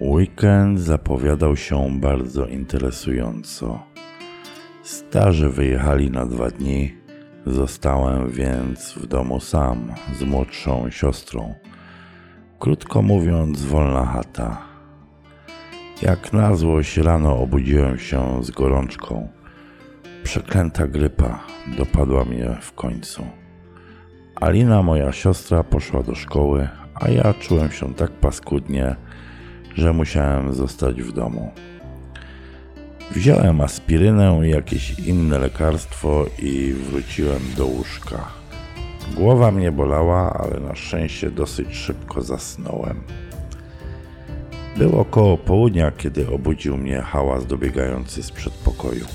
Weekend zapowiadał się bardzo interesująco. Starzy wyjechali na dwa dni, zostałem więc w domu sam z młodszą siostrą. Krótko mówiąc, wolna chata. Jak na złość rano obudziłem się z gorączką. Przeklęta grypa dopadła mnie w końcu. Alina, moja siostra, poszła do szkoły, a ja czułem się tak paskudnie, że musiałem zostać w domu. Wziąłem aspirynę i jakieś inne lekarstwo i wróciłem do łóżka. Głowa mnie bolała, ale na szczęście dosyć szybko zasnąłem. Było około południa, kiedy obudził mnie hałas dobiegający z przedpokoju.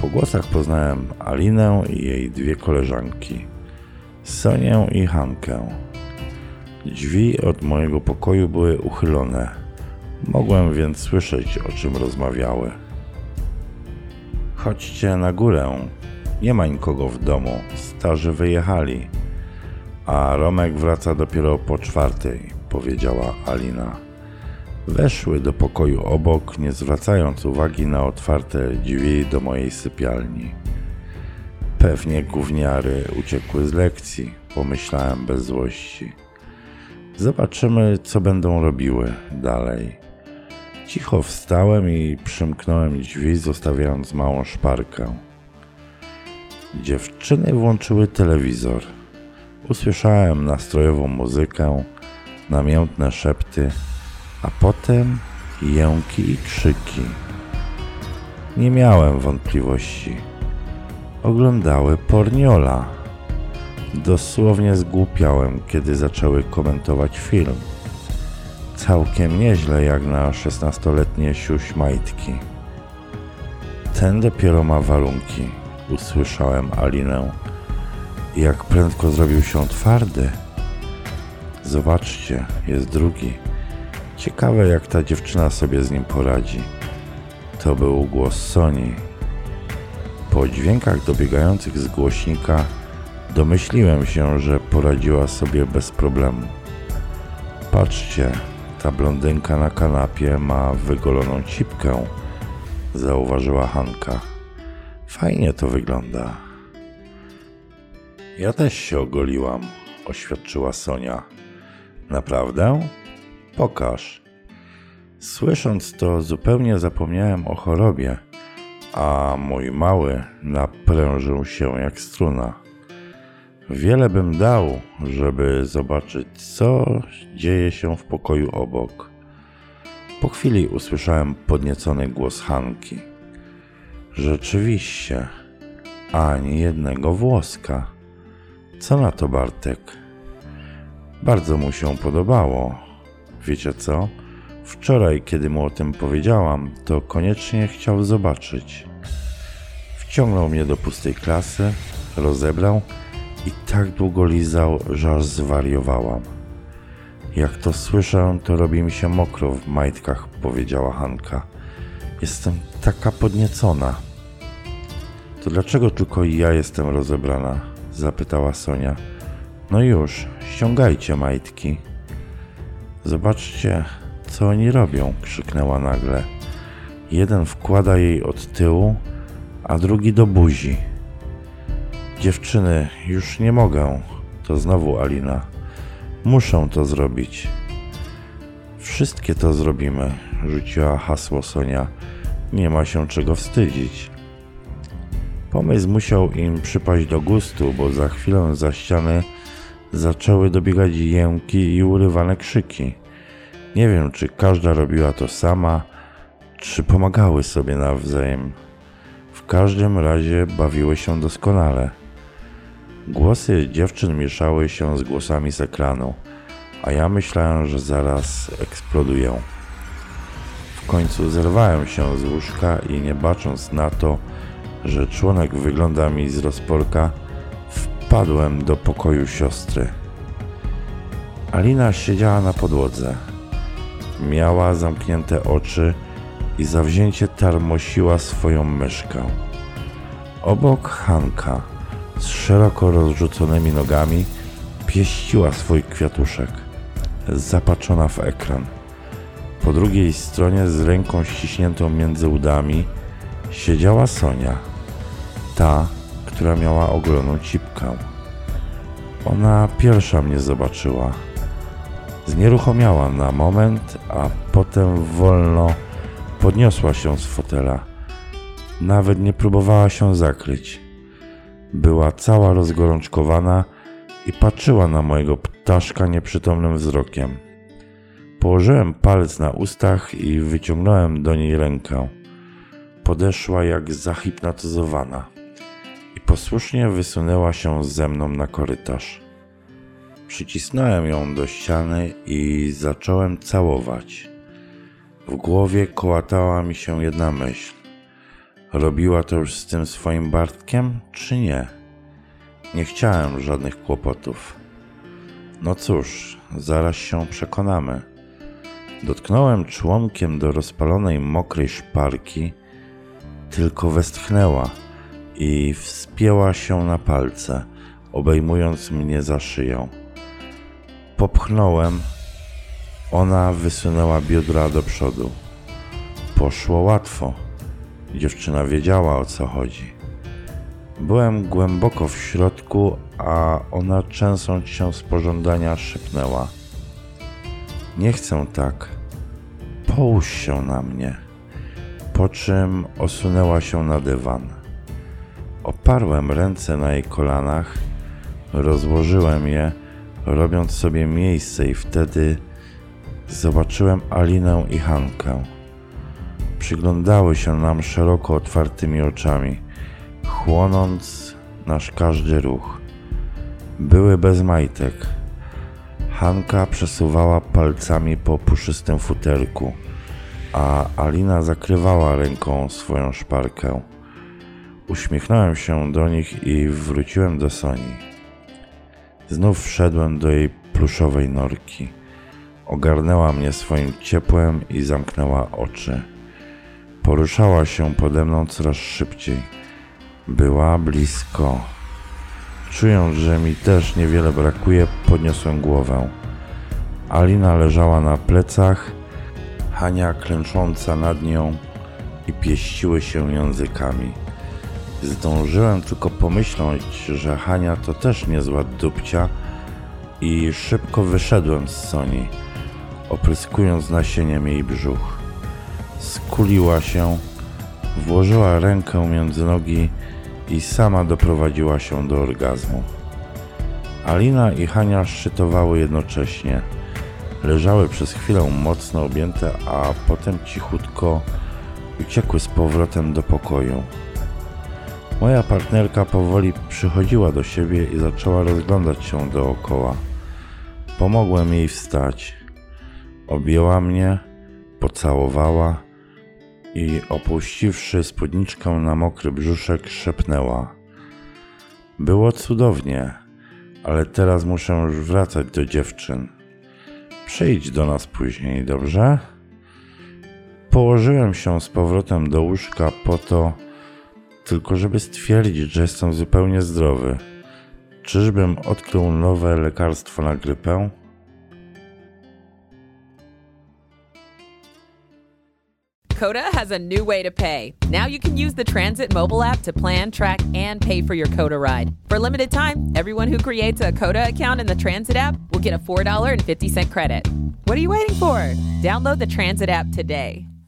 Po głosach poznałem Alinę i jej dwie koleżanki, Sonię i Hankę. Drzwi od mojego pokoju były uchylone. Mogłem więc słyszeć, o czym rozmawiały. Chodźcie na górę. Nie ma nikogo w domu. Starzy wyjechali. A Romek wraca dopiero po czwartej, powiedziała Alina. Weszły do pokoju obok, nie zwracając uwagi na otwarte drzwi do mojej sypialni. Pewnie gówniary uciekły z lekcji, pomyślałem bez złości. Zobaczymy, co będą robiły dalej. Cicho wstałem i przymknąłem drzwi, zostawiając małą szparkę. Dziewczyny włączyły telewizor. Usłyszałem nastrojową muzykę, namiętne szepty, a potem jęki i krzyki. Nie miałem wątpliwości. Oglądały porniola. Dosłownie zgłupiałem, kiedy zaczęły komentować film. Całkiem nieźle jak na szesnastoletnie siuś majtki. Ten dopiero ma warunki, usłyszałem Alinę. Jak prędko zrobił się twardy. Zobaczcie, jest drugi. Ciekawe, jak ta dziewczyna sobie z nim poradzi. To był głos Soni. Po dźwiękach dobiegających z głośnika domyśliłem się, że poradziła sobie bez problemu. Patrzcie, ta blondynka na kanapie ma wygoloną cipkę, zauważyła Hanka. Fajnie to wygląda. Ja też się ogoliłam, oświadczyła Sonia. Naprawdę? Pokaż. Słysząc to, zupełnie zapomniałem o chorobie, a mój mały naprężył się jak struna. Wiele bym dał, żeby zobaczyć, co dzieje się w pokoju obok. Po chwili usłyszałem podniecony głos Hanki. Rzeczywiście, ani jednego włoska. Co na to, Bartek? Bardzo mu się podobało. Wiecie co? Wczoraj, kiedy mu o tym powiedziałam, to koniecznie chciał zobaczyć. Wciągnął mnie do pustej klasy, rozebrał i tak długo lizał, że aż zwariowałam. Jak to słyszę, to robi mi się mokro w majtkach, powiedziała Hanka. Jestem taka podniecona. To dlaczego tylko ja jestem rozebrana? zapytała Sonia. No już, ściągajcie majtki. Zobaczcie, co oni robią, krzyknęła nagle. Jeden wkłada jej od tyłu, a drugi do buzi. Dziewczyny, już nie mogę. To znowu Alina. Muszę to zrobić. Wszystkie to zrobimy, rzuciła hasło Sonia. Nie ma się czego wstydzić. Pomysł musiał im przypaść do gustu, bo za chwilę za ściany zaczęły dobiegać jęki i urywane krzyki. Nie wiem, czy każda robiła to sama, czy pomagały sobie nawzajem. W każdym razie bawiły się doskonale. Głosy dziewczyn mieszały się z głosami z ekranu, a ja myślałem, że zaraz eksploduję. W końcu zerwałem się z łóżka i nie bacząc na to, że członek wygląda mi z rozporka, wpadłem do pokoju siostry. Alina siedziała na podłodze. Miała zamknięte oczy i zawzięcie tarmosiła swoją myszkę. Obok Hanka z szeroko rozrzuconymi nogami pieściła swój kwiatuszek, zapatrzona w ekran. Po drugiej stronie z ręką ściśniętą między udami siedziała Sonia, ta, która miała ogromną cipkę. Ona pierwsza mnie zobaczyła. Znieruchomiała na moment, a potem wolno podniosła się z fotela. Nawet nie próbowała się zakryć. Była cała rozgorączkowana i patrzyła na mojego ptaszka nieprzytomnym wzrokiem. Położyłem palec na ustach i wyciągnąłem do niej rękę. Podeszła jak zahipnotyzowana i posłusznie wysunęła się ze mną na korytarz. Przycisnąłem ją do ściany i zacząłem całować. W głowie kołatała mi się jedna myśl. Robiła to już z tym swoim Bartkiem, czy nie? Nie chciałem żadnych kłopotów. No cóż, zaraz się przekonamy. Dotknąłem członkiem do rozpalonej mokrej szparki, tylko westchnęła i wspięła się na palce, obejmując mnie za szyję. Popchnąłem, ona wysunęła biodra do przodu. Poszło łatwo. Dziewczyna wiedziała o co chodzi. Byłem głęboko w środku, a ona trzęsąc się z pożądania szepnęła: Nie chcę tak. Połóż się na mnie. Po czym osunęła się na dywan. Oparłem ręce na jej kolanach, rozłożyłem je, robiąc sobie miejsce, i wtedy zobaczyłem Alinę i Hankę. Przyglądały się nam szeroko otwartymi oczami, chłonąc nasz każdy ruch. Były bez majtek. Hanka przesuwała palcami po puszystym futerku, a Alina zakrywała ręką swoją szparkę. Uśmiechnąłem się do nich i wróciłem do Soni. Znów wszedłem do jej pluszowej norki. Ogarnęła mnie swoim ciepłem i zamknęła oczy. Poruszała się pode mną coraz szybciej. Była blisko. Czując, że mi też niewiele brakuje, podniosłem głowę. Alina leżała na plecach, Hania klęcząca nad nią i pieściły się językami. Zdążyłem tylko pomyśleć, że Hania to też niezła dupcia i szybko wyszedłem z Soni, opryskując nasieniem jej brzuch. Skuliła się, włożyła rękę między nogi i sama doprowadziła się do orgazmu. Alina i Hania szczytowały jednocześnie. Leżały przez chwilę mocno objęte, a potem cichutko uciekły z powrotem do pokoju. Moja partnerka powoli przychodziła do siebie i zaczęła rozglądać się dookoła. Pomogłem jej wstać. Objęła mnie, pocałowała i opuściwszy spódniczkę na mokry brzuszek, szepnęła: Było cudownie, ale teraz muszę już wracać do dziewczyn. Przyjdź do nas później, dobrze? Położyłem się z powrotem do łóżka po to, tylko żeby stwierdzić, że jestem zupełnie zdrowy. Czyżbym odkrył nowe lekarstwo na grypę? Coda has a new way to pay. Now you can use the Transit mobile app to plan, track, and pay for your Coda ride. For limited time, everyone who creates a Coda account in the Transit app will get a $4.50 credit. What are you waiting for? Download the Transit app today.